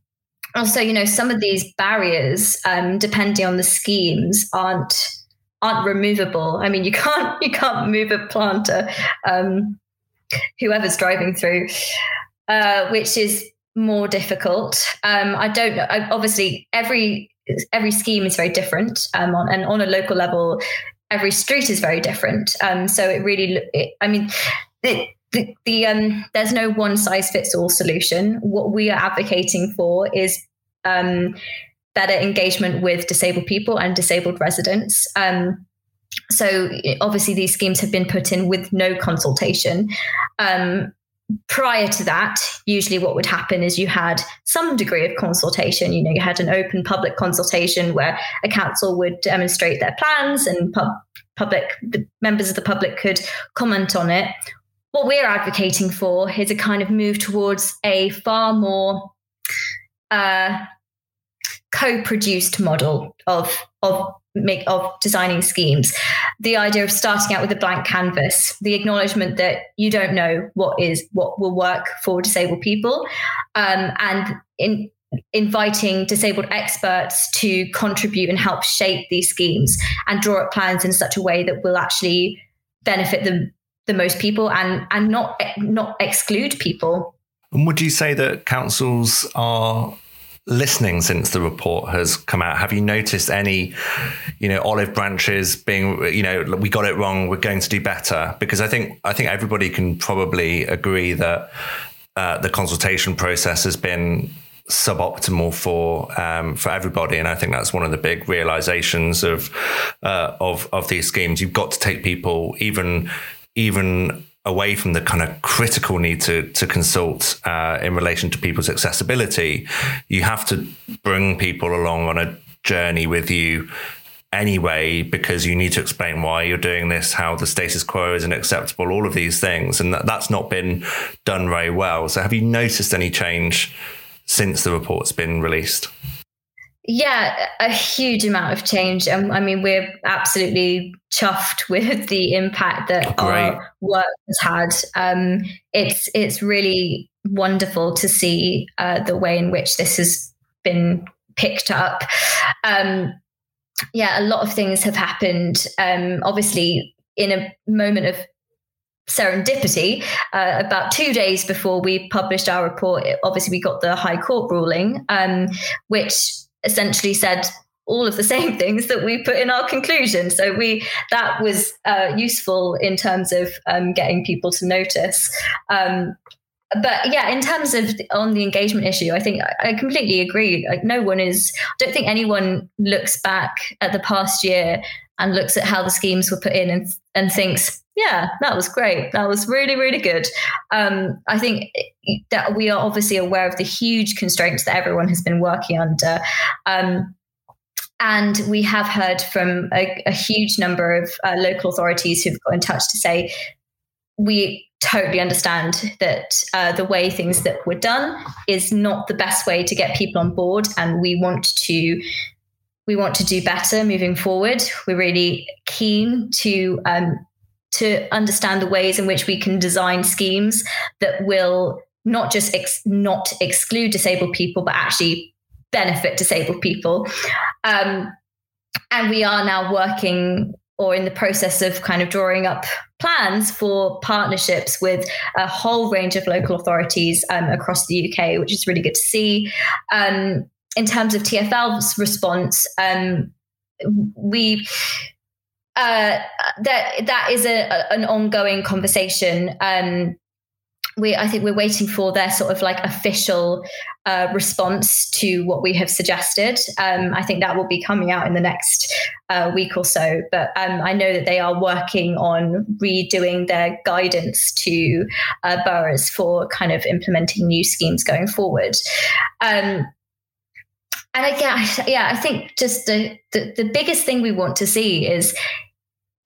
also, you know, some of these barriers, um, depending on the schemes, aren't aren't removable. I mean, you can't *laughs* you can't move a planter, um, whoever's driving through, uh, which is more difficult. Um, I don't know. Obviously, every every scheme is very different, um, on, and on a local level, every street is very different. Um, so it really, it, I mean, it, the, the um, there's no one size fits all solution. What we are advocating for is um, better engagement with disabled people and disabled residents. Um, so obviously these schemes have been put in with no consultation. Um, prior to that, usually what would happen is you had some degree of consultation. You know, you had an open public consultation where a council would demonstrate their plans and pub- public the members of the public could comment on it. What we're advocating for is a kind of move towards a far more uh, co-produced model of of make of designing schemes. The idea of starting out with a blank canvas the acknowledgement that you don't know what is what will work for disabled people um, and in inviting disabled experts to contribute and help shape these schemes and draw up plans in such a way that will actually benefit the the most people and and not not exclude people and would you say that councils are listening since the report has come out? Have you noticed any, you know, olive branches being, you know, we got it wrong, we're going to do better? Because I think I think everybody can probably agree that uh, the consultation process has been suboptimal for um, for everybody, and I think that's one of the big realizations of uh, of of these schemes. You've got to take people even even away from the kind of critical need to to consult uh, in relation to people's accessibility, you have to bring people along on a journey with you anyway because you need to explain why you're doing this, how the status quo isn't acceptable, all of these things, and that, that's not been done very well. So, have you noticed any change since the report's been released? Yeah, a huge amount of change. Um, I mean, we're absolutely chuffed *laughs* with the impact that our work has had. Um, it's it's really wonderful to see uh, the way in which this has been picked up. Um, yeah, a lot of things have happened. Um, obviously, in a moment of serendipity, uh, about two days before we published our report, obviously we got the High Court ruling, um, which essentially said all of the *laughs* same things that we put in our conclusion. So we that was uh, useful in terms of um, getting people to notice. Um, but yeah, in terms of the, on the engagement issue, I think I, I completely agree. Like no one is. I don't think anyone looks back at the past year and looks at how the schemes were put in and and thinks yeah, that was great. That was really, really good. Um, I think that we are obviously aware of the huge constraints that everyone has been working under. Um, and we have heard from a, a huge number of uh, local authorities who've got in touch to say, we totally understand that uh, the way things that were done is not the best way to get people on board. And we want to we want to do better moving forward. We're really keen to um, to understand the ways in which we can design schemes that will not just ex- not exclude disabled people, but actually benefit disabled people. Um, and we are now working or in the process of kind of drawing up plans for partnerships with a whole range of local authorities um, across the UK, which is really good to see. Um, in terms of TFL's response, um, we uh, that that is a, a, an ongoing conversation. Um, we I think we're waiting for their sort of like official uh, response to what we have suggested. Um, I think that will be coming out in the next uh, week or so. But um, I know that they are working on redoing their guidance to uh, boroughs for kind of implementing new schemes going forward. Um, and again, yeah, I think just the, the, the biggest thing we want to see is,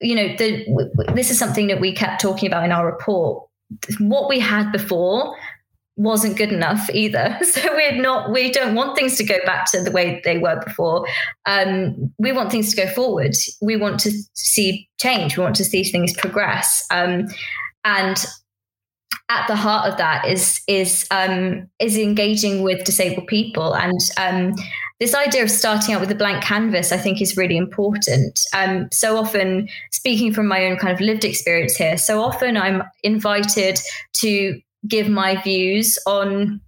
you know, the this is something that we kept talking about in our report. What we had before wasn't good enough either. *laughs* So we're not, we don't want things to go back to the way they were before. Um, we want things to go forward. We want to see change. We want to see things progress. Um, and at the heart of that is is um, is engaging with disabled people and um, this idea of starting out with a blank canvas, I think, is really important. Um, so often, speaking from my own kind of lived experience here, so often I'm invited to give my views on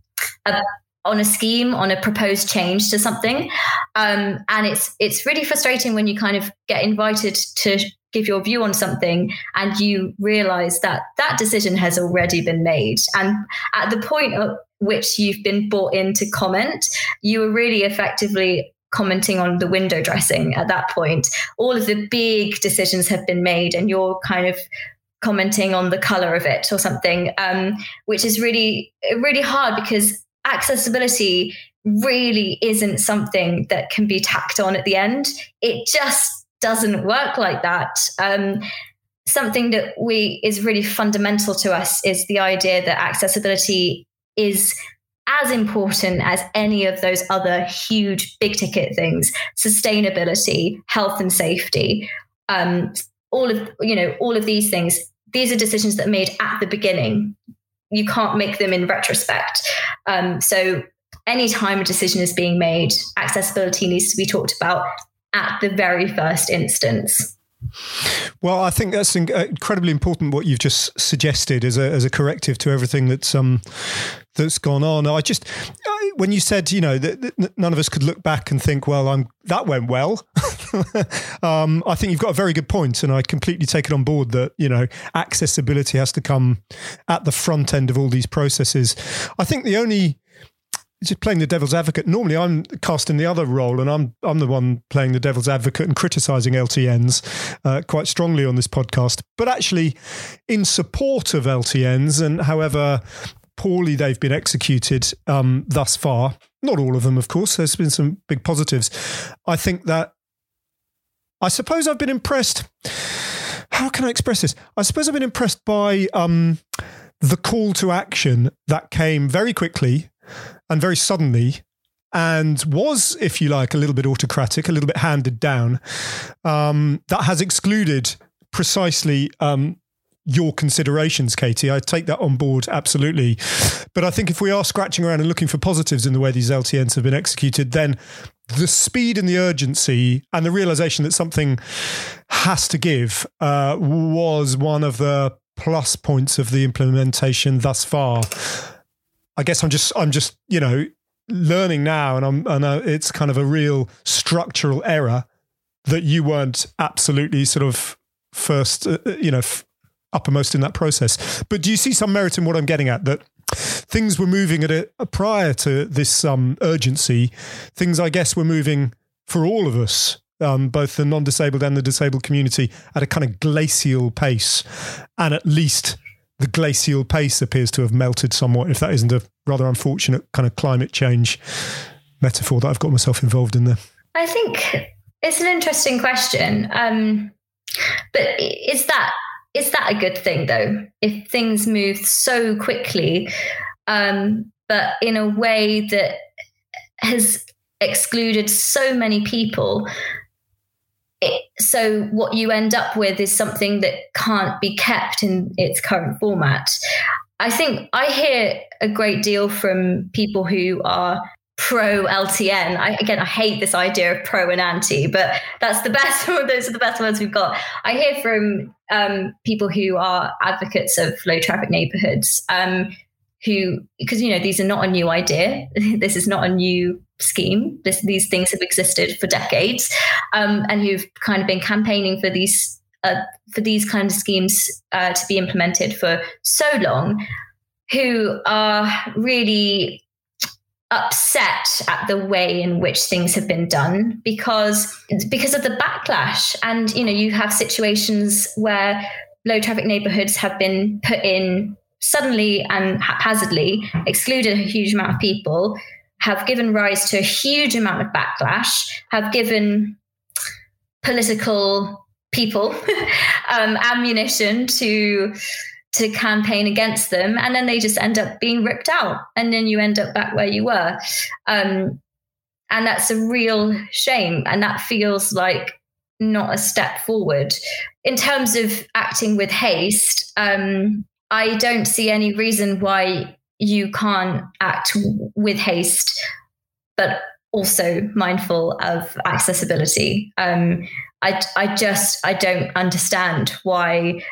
a on a scheme, on a proposed change to something, um, and it's it's really frustrating when you kind of get invited to give your view on something and you realize that that decision has already been made and at the point at which you've been brought in to comment, you were really effectively commenting on the window dressing at that point. All of the big decisions have been made, and you're kind of commenting on the color of it or something, um, which is really, really hard because accessibility really isn't something that can be tacked on at the end. It just doesn't work like that. Um, something that we is really fundamental to us is the idea that accessibility is as important as any of those other huge big ticket things. Sustainability health and safety um, all of you know all of these things. These are decisions that are made at the beginning. You can't make them in retrospect. Um, so anytime a decision is being made accessibility needs to be talked about at the very first instance well, I think that's incredibly important what you've just suggested as a as a corrective to everything that's um that's gone on. I just when you said you know that, none of us could look back and think, well, I'm that went well. *laughs* um, I think you've got a very good point, and I completely take it on board that you know accessibility has to come at the front end of all these processes. I think the only just playing the devil's advocate. Normally, I'm cast in the other role, and I'm I'm the one playing the devil's advocate and criticizing LTNs uh, quite strongly on this podcast. But actually, in support of LTNs, and however poorly they've been executed um, thus far, not all of them, of course. There's been some big positives. I think that I suppose I've been impressed. How can I express this? I suppose I've been impressed by um, the call to action that came very quickly and very suddenly and was, if you like, a little bit autocratic, a little bit handed down, um, that has excluded precisely um, your considerations, Katie. I take that on board absolutely. But I think if we are scratching around and looking for positives in the way these LTNs have been executed, then the speed and the urgency and the realization that something has to give uh, was one of the plus points of the implementation thus far. I guess I'm just I'm just you know learning now, and I'm and it's kind of a real structural error that you weren't absolutely sort of first uh, uh, you know f- uppermost in that process. But do you see some merit in what I'm getting at that? Things were moving at a, prior to this um, urgency. Things, I guess, were moving for all of us um, both the non-disabled and the disabled community at a kind of glacial pace, and at least the glacial pace appears to have melted somewhat, if that isn't a rather unfortunate kind of climate change metaphor that I've got myself involved in there. I think it's an interesting question. Um, but is that is that a good thing though? If things move so quickly, um, but in a way that has excluded so many people so what you end up with is something that can't be kept in its current format. I think I hear a great deal from people who are pro LTN. I, again, I hate this idea of pro and anti, but that's the *laughs* best. Those are the best words we've got. I hear from um, people who are advocates of low traffic neighborhoods, um, who because you know these are not a new idea. *laughs* this is not a new scheme. This, these things have existed for decades, um, and who've kind of been campaigning for these uh, for these kind of schemes uh, to be implemented for so long, who are really upset at the way in which things have been done because because of the backlash and you know you have situations where low traffic neighborhoods have been put in suddenly and haphazardly excluded a huge amount of people have given rise to a huge amount of backlash, have given political people *laughs* um, ammunition to to campaign against them and then they just end up being ripped out and then you end up back where you were. Um, and that's a real shame and that feels like not a step forward. In terms of acting with haste um, i don't see any reason why you can't act with haste but also mindful of accessibility um, I, I just i don't understand why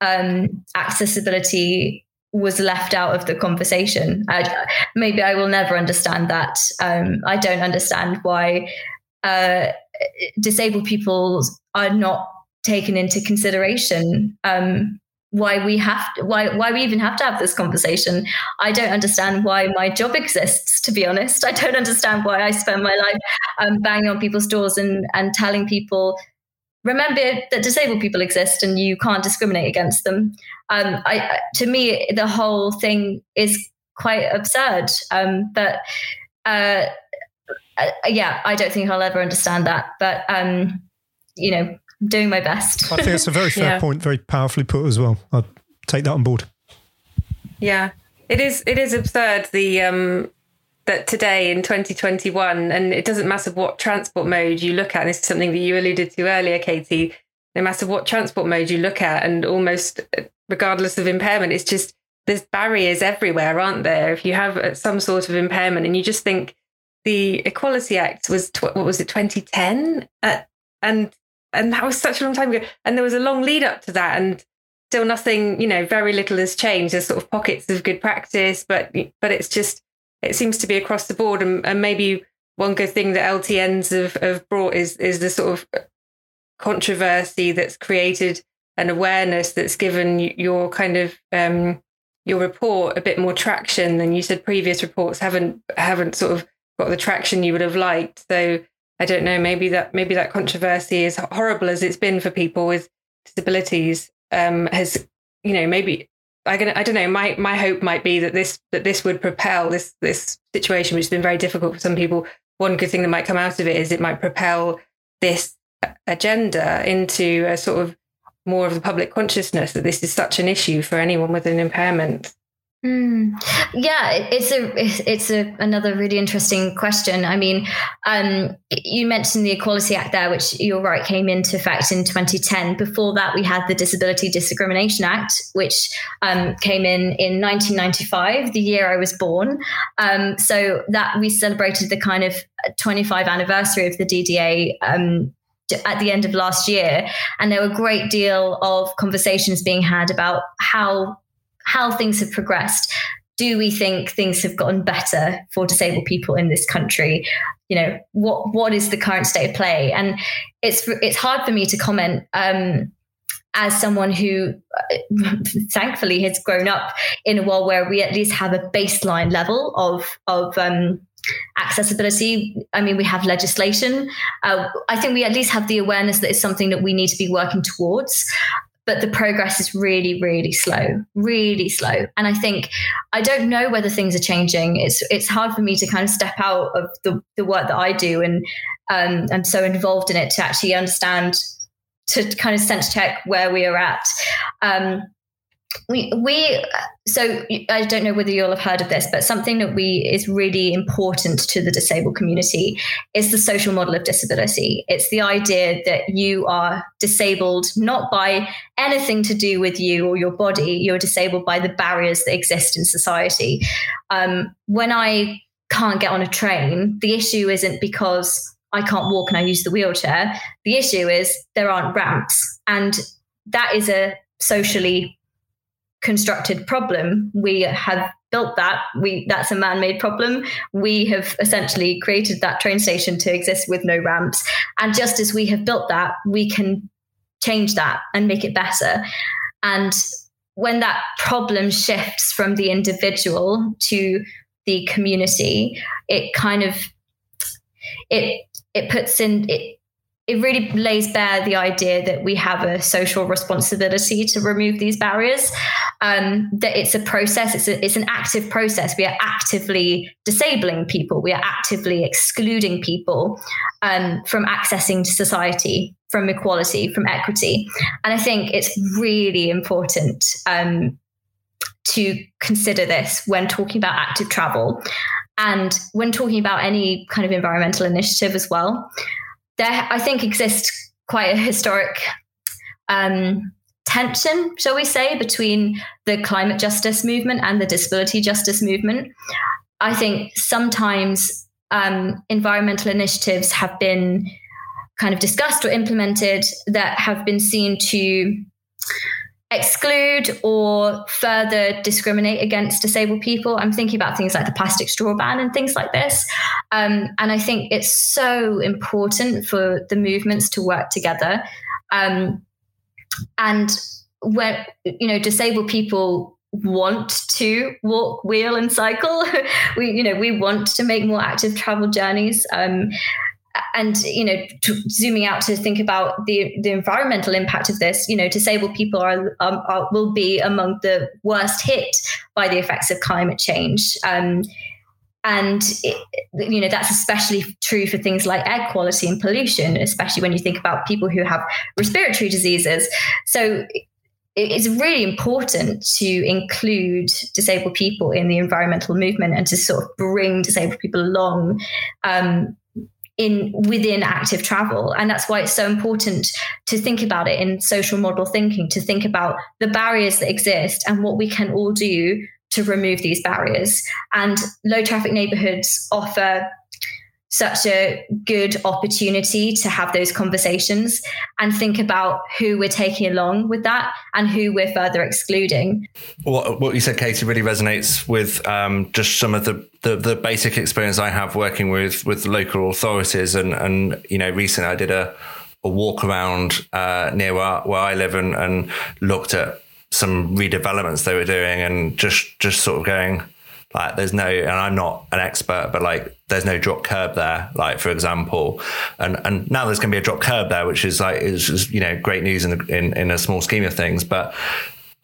um, accessibility was left out of the conversation. I, maybe I will never understand that. Um, I don't understand why uh, disabled people are not taken into consideration. Um, why we have to, why why we even have to have this conversation. I don't understand why my job exists. To be honest, I don't understand why I spend my life um, banging on people's doors and and telling people remember that disabled people exist and you can't discriminate against them. Um, I, to me, the whole thing is quite absurd. Um, but uh, uh, yeah, I don't think I'll ever understand that. But um, you know, doing my best. I think it's a very *laughs* fair yeah. point, very powerfully put as well. I'll take that on board. Yeah, it is. It is absurd. The um, that today in 2021, and it doesn't matter what transport mode you look at, and this is something that you alluded to earlier, Katie, no matter what transport mode you look at, and almost regardless of impairment, it's just there's barriers everywhere, aren't there? If you have uh, some sort of impairment, and you just think the Equality Act was, tw- what was it, 2010? Uh, and and that was such a long time ago. And there was a long lead up to that, and still nothing, you know, very little has changed. There's sort of pockets of good practice, but but it's just it seems to be across the board. And, and maybe one good thing that LTNs have, have brought is is the sort of controversy that's created an awareness that's given your kind of um, your report a bit more traction than you said previous reports haven't haven't sort of got the traction you would have liked. So I don't know, maybe that maybe that controversy, as horrible as it's been for people with disabilities, um, has you know maybe I, I don't know. My my hope might be that this that this would propel this this situation, which has been very difficult for some people. One good thing that might come out of it is it might propel this agenda into a sort of more of the public consciousness that this is such an issue for anyone with an impairment. Mm. Yeah, it's a it's a another really interesting question. I mean, um, you mentioned the Equality Act there, which you're right came into effect in 2010. Before that, we had the Disability Discrimination Act, which um, came in in 1995, the year I was born. Um, so that we celebrated the kind of 25 anniversary of the DDA um, at the end of last year and there were a great deal of conversations being had about how how things have progressed. Do we think things have gotten better for disabled people in this country? You know, what what is the current state of play? And it's it's hard for me to comment um, as someone who *laughs* thankfully has grown up in a world where we at least have a baseline level of of um, accessibility. I mean, we have legislation. Uh, I think we at least have the awareness that it's something that we need to be working towards but the progress is really really slow really slow. And i think i don't know whether things are changing. It's it's hard for me to kind of step out of the, the work that i do and um, i'm so involved in it to actually understand to kind of sense check where we are at. Um, we we so I don't know whether you'll have heard of this, but something that we is really important to the disabled community is the social model of disability. It's the idea that you are disabled not by anything to do with you or your body. You're disabled by the barriers that exist in society. Um, when I can't get on a train, the issue isn't because I can't walk and I use the wheelchair. The issue is there aren't ramps, and that is a socially constructed problem. We have built that. We that's a man-made problem. We have essentially created that train station to exist with no ramps. And just as we have built that, we can change that and make it better. And when that problem shifts from the individual to the community, it kind of it it puts in it it really lays bare the idea that we have a social responsibility to remove these barriers. Um, that it's a process, it's, a, it's an active process. We are actively disabling people, we are actively excluding people um, from accessing society, from equality, from equity. And I think it's really important um, to consider this when talking about active travel and when talking about any kind of environmental initiative as well. There, I think, exists quite a historic um, tension, shall we say, between the climate justice movement and the disability justice movement. I think sometimes um, environmental initiatives have been kind of discussed or implemented that have been seen to exclude or further discriminate against disabled people. I'm thinking about things like the plastic straw ban and things like this. Um, and I think it's so important for the movements to work together. Um, and when, you know, disabled people want to walk, wheel, and cycle. *laughs* we, you know, we want to make more active travel journeys. Um, and you know, zooming out to think about the the environmental impact of this, you know, disabled people are, um, are will be among the worst hit by the effects of climate change. Um, and it, you know that's especially true for things like air quality and pollution especially when you think about people who have respiratory diseases so it's really important to include disabled people in the environmental movement and to sort of bring disabled people along um, in within active travel. And that's why it's so important to think about it in social model thinking to think about the barriers that exist and what we can all do to remove these barriers. And low traffic neighborhoods offer such a good opportunity to have those conversations and think about who we're taking along with that and who we're further excluding. What, what you said, Katie, really resonates with um, just some of the, the, the basic experience I have working with with local authorities. And and you know, recently I did a a walk around uh, near where, where I live and, and looked at some redevelopments they were doing and just just sort of going like there's no, and I'm not an expert, but like there's no drop curb there, like for example, and and now there's going to be a drop curb there, which is like is just, you know great news in, in in a small scheme of things. But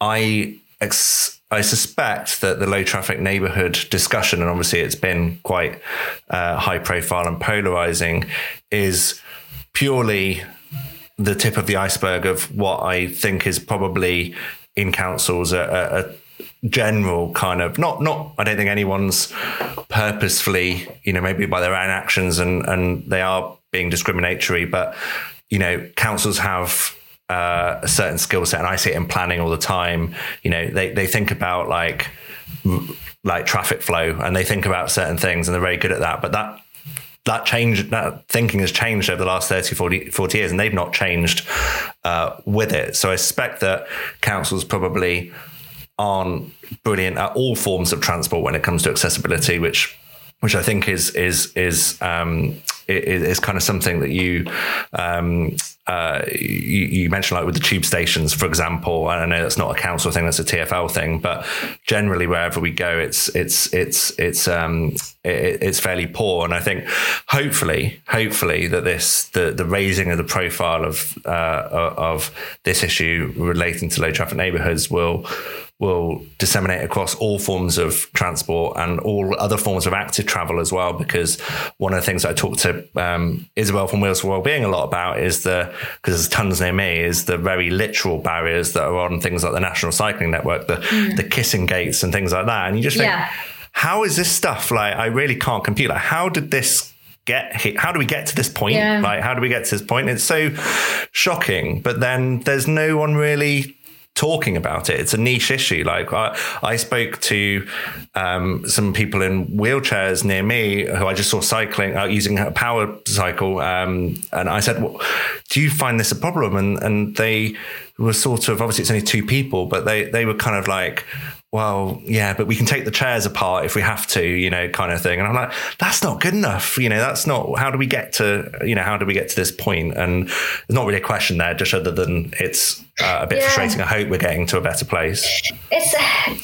I ex- I suspect that the low traffic neighborhood discussion, and obviously it's been quite uh, high profile and polarizing, is purely the tip of the iceberg of what I think is probably in councils a, a, general kind of not not I don't think anyone's purposefully you know maybe by their own actions and and they are being discriminatory but you know councils have uh, a certain skill set and I see it in planning all the time. You know they they think about like like traffic flow and they think about certain things and they're very good at that but that that change that thinking has changed over the last 30 40, 40 years and they've not changed uh, with it. So i suspect that councils probably aren't brilliant at all forms of transport when it comes to accessibility, which which I think is is is um, is, kind of something that you, um, uh, you, you mentioned, like with the tube stations, for example. I know that's not a council thing; that's a TFL thing. But generally, wherever we go, it's it's it's it's um, it, it's fairly poor. And I think, hopefully, hopefully, that this the the raising of the profile of uh, of this issue relating to low traffic neighbourhoods will will disseminate across all forms of transport and all other forms of active travel as well. Because one of the things I talked to um, Isabelle from Wheels for Wellbeing a lot about is the because there's tons near me is the very literal barriers that are on things like the National Cycling Network, the mm. the kissing gates and things like that. And you just think, yeah. How is this stuff like? I really can't compute. Like, how did this get hit? How do we get to this point? Yeah. Like, how do we get to this point? It's so shocking. But then there's no one really talking about it. It's a niche issue. Like I, I spoke to um, some people in wheelchairs near me who I just saw cycling, uh, using a power cycle, um, and I said, well, "Do you find this a problem?" And and they were sort of obviously it's only two people, but they they were kind of like, well, yeah, but we can take the chairs apart if we have to, you know, kind of thing. And I'm like, that's not good enough. You know, that's not, how do we get to, you know, how do we get to this point? And there's not really a question there, just other than it's uh, a bit yeah. frustrating. I hope we're getting to a better place. It's,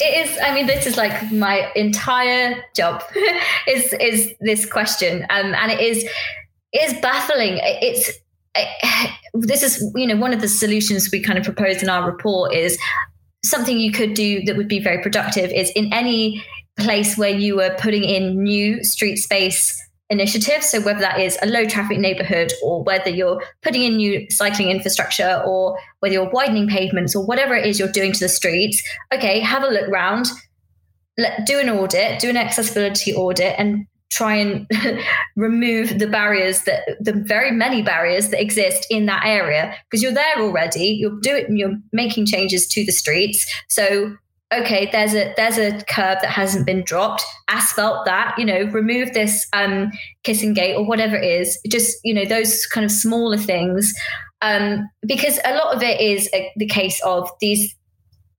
it is, I mean, this is like my entire job *laughs* is, is this question. Um, and it is, it is baffling. It's, *sighs* this is you know one of the solutions we kind of proposed in our report is something you could do that would be very productive is in any place where you were putting in new street space initiatives. So whether that is a low traffic neighborhood or whether you're putting in new cycling infrastructure or whether you're widening pavements or whatever it is you're doing to the streets, okay, have a look round, let, do an audit, do an accessibility audit and try and *laughs* remove the barriers that the very many barriers that exist in that area because you're there already you're doing you're making changes to the streets. So okay there's a there's a curb that hasn't been dropped asphalt that you know remove this um kissing gate or whatever it is just you know those kind of smaller things. Um because a lot of it is a, the case of these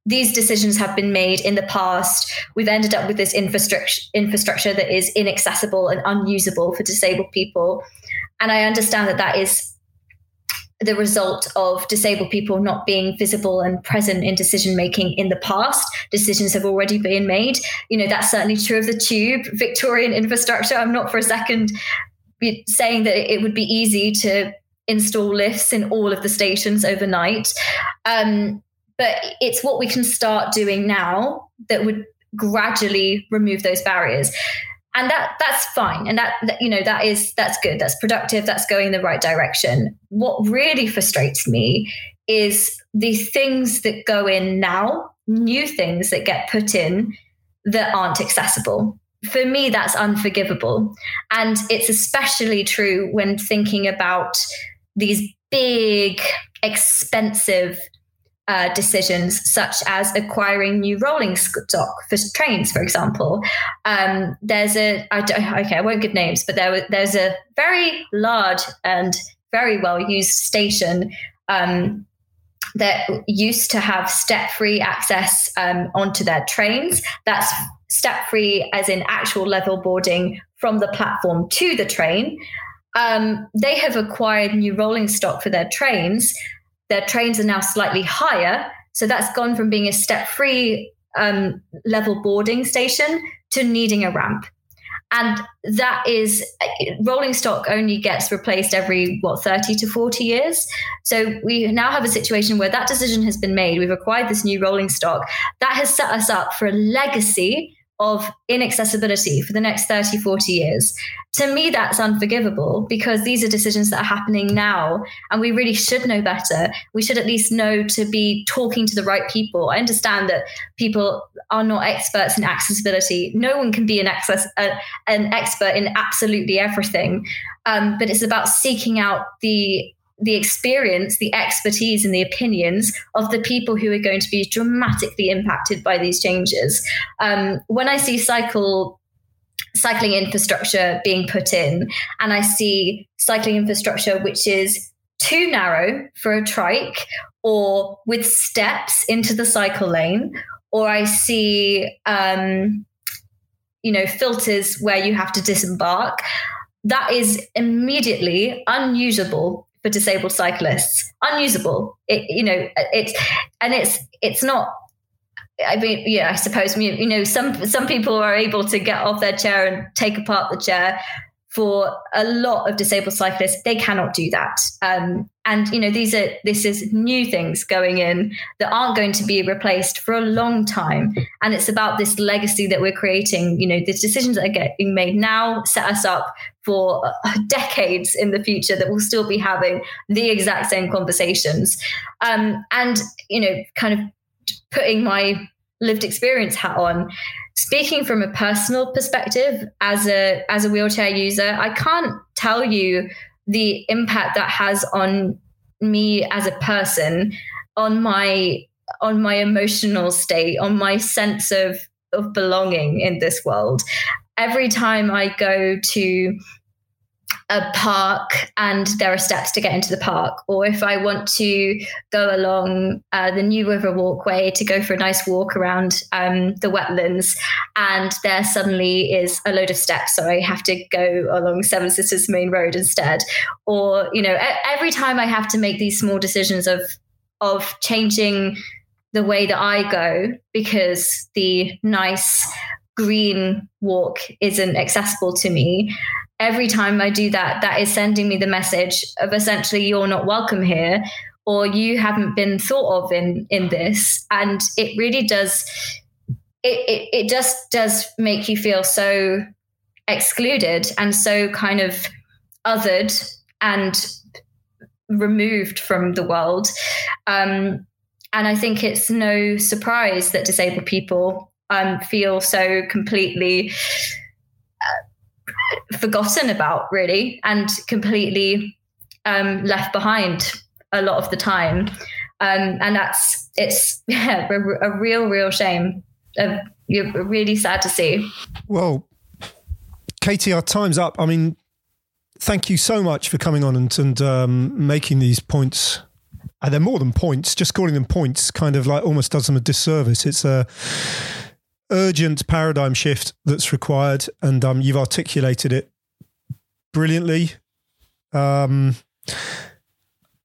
these decisions have been made in the past. We've ended up with this infrastructure infrastructure that is inaccessible and unusable for disabled people. And I understand that that is the result of disabled people not being visible and present in decision making in the past. Decisions have already been made. You know, that's certainly true of the tube, Victorian infrastructure. I'm not for a second saying that it would be easy to install lifts in all of the stations overnight. Um, but it's what we can start doing now that would gradually remove those barriers. And that that's fine. And that, that, you know that is that's good. That's productive. That's going in the right direction. What really frustrates me is the things that go in now new things that get put in that aren't accessible. For me that's unforgivable. And it's especially true when thinking about these big expensive uh, decisions such as acquiring new rolling stock for trains, for example. Um, there's a I okay, I won't give names, but there there's a very large and very well used station um, that used to have step free access um, onto their trains. That's step free as in actual level boarding from the platform to the train. Um, they have acquired new rolling stock for their trains their trains are now slightly higher. So that's gone from being a step free um, level boarding station to needing a ramp. And that is rolling stock only gets replaced every what 30 to 40 years. So we now have a situation where that decision has been made. We've acquired this new rolling stock that has set us up for a legacy of inaccessibility for the next 30, 40 years. To me, that's unforgivable because these are decisions that are happening now, and we really should know better. We should at least know to be talking to the right people. I understand that people are not experts in accessibility. No one can be an, access, an expert in absolutely everything, um, but it's about seeking out the the experience, the expertise, and the opinions of the people who are going to be dramatically impacted by these changes. Um, when I see cycle cycling infrastructure being put in, and I see cycling infrastructure which is too narrow for a trike, or with steps into the cycle lane, or I see um, you know filters where you have to disembark that is immediately unusable for disabled cyclists unusable it, you know it's and it's it's not I mean, yeah, I suppose you know some some people are able to get off their chair and take apart the chair. For a lot of disabled cyclists, they cannot do that. Um, and you know, these are this is new things going in that aren't going to be replaced for a long time. And it's about this legacy that we're creating. You know, the decisions that are getting made now set us up for *laughs* decades in the future that we'll still be having the exact same conversations. Um, and, you know, kind of putting my lived experience hat on, speaking from a personal perspective as a as a wheelchair user, I can't tell you the impact that has on me as a person, on my on my emotional state, on my sense of of belonging in this world. Every time I go to a park and there are steps to get into the park, or if I want to go along uh, the New River Walkway to go for a nice walk around um, the wetlands, and there suddenly is a load of steps, so I have to go along Seven Sisters Main Road instead, or you know, every time I have to make these small decisions of of changing the way that I go because the nice green walk isn't accessible to me every time i do that that is sending me the message of essentially you're not welcome here or you haven't been thought of in in this and it really does it, it, it just does make you feel so excluded and so kind of othered and removed from the world. Um, and I think it's no surprise that disabled people um, feel so completely uh, forgotten about, really, and completely um, left behind a lot of the time. Um, and that's it's *laughs* yeah, a, a real, real shame. Uh, you're really sad to see. Well, Katie, our time's up. I mean, thank you so much for coming on and, and um, making these points. And uh, they're more than points. Just calling them points kind of like almost does them a disservice. It's a urgent paradigm shift that's required, and um, you've articulated it brilliantly. Um,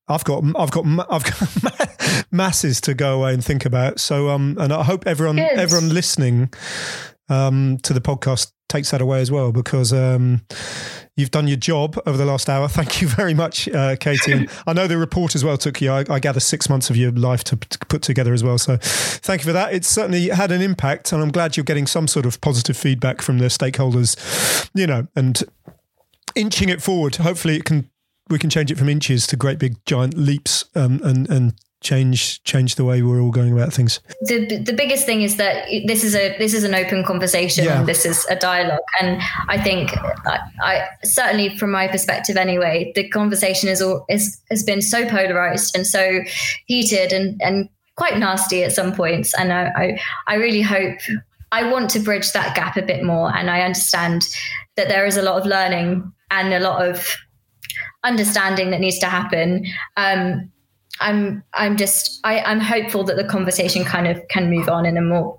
I've got I've got I've got *laughs* masses to go away and think about. So um, and I hope everyone Good. everyone listening um to the podcast takes that away as well because um you've done your job over the last hour. *laughs* Thank you very much, uh, Katie. And I know the report as well took you, I, I gather, six months of your life to, to, put together as well. So thank you for that. It's certainly had an impact, and I'm glad you're getting some sort of positive feedback from the stakeholders, you know, and inching it forward. Hopefully, it can we can change it from inches to great big giant leaps um, and and change change the way we're all going about things the the biggest thing is that this is a this is an open conversation yeah. this is a dialogue and i think I, I, certainly from my perspective anyway the conversation is all is has been so polarized and so heated and and quite nasty at some points and i i, I really hope i want to bridge that gap a bit more and i understand that there is a lot of learning and a lot of understanding that needs to happen. Um, I'm I'm just I, I'm hopeful that the conversation kind of can move on in a more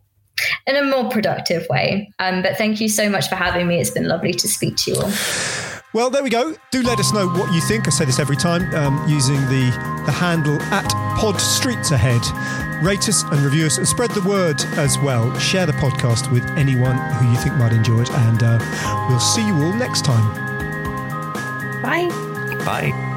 in a more productive way. Um, but thank you so much for having me. It's been lovely to speak to you all. Well, there we go. Do let us know what you think. I say this every time um, using the the handle at Pod Streets Ahead. Rate us and review us and spread the word as well. Share the podcast with anyone who you think might enjoy it, and uh, we'll see you all next time. Bye. Bye.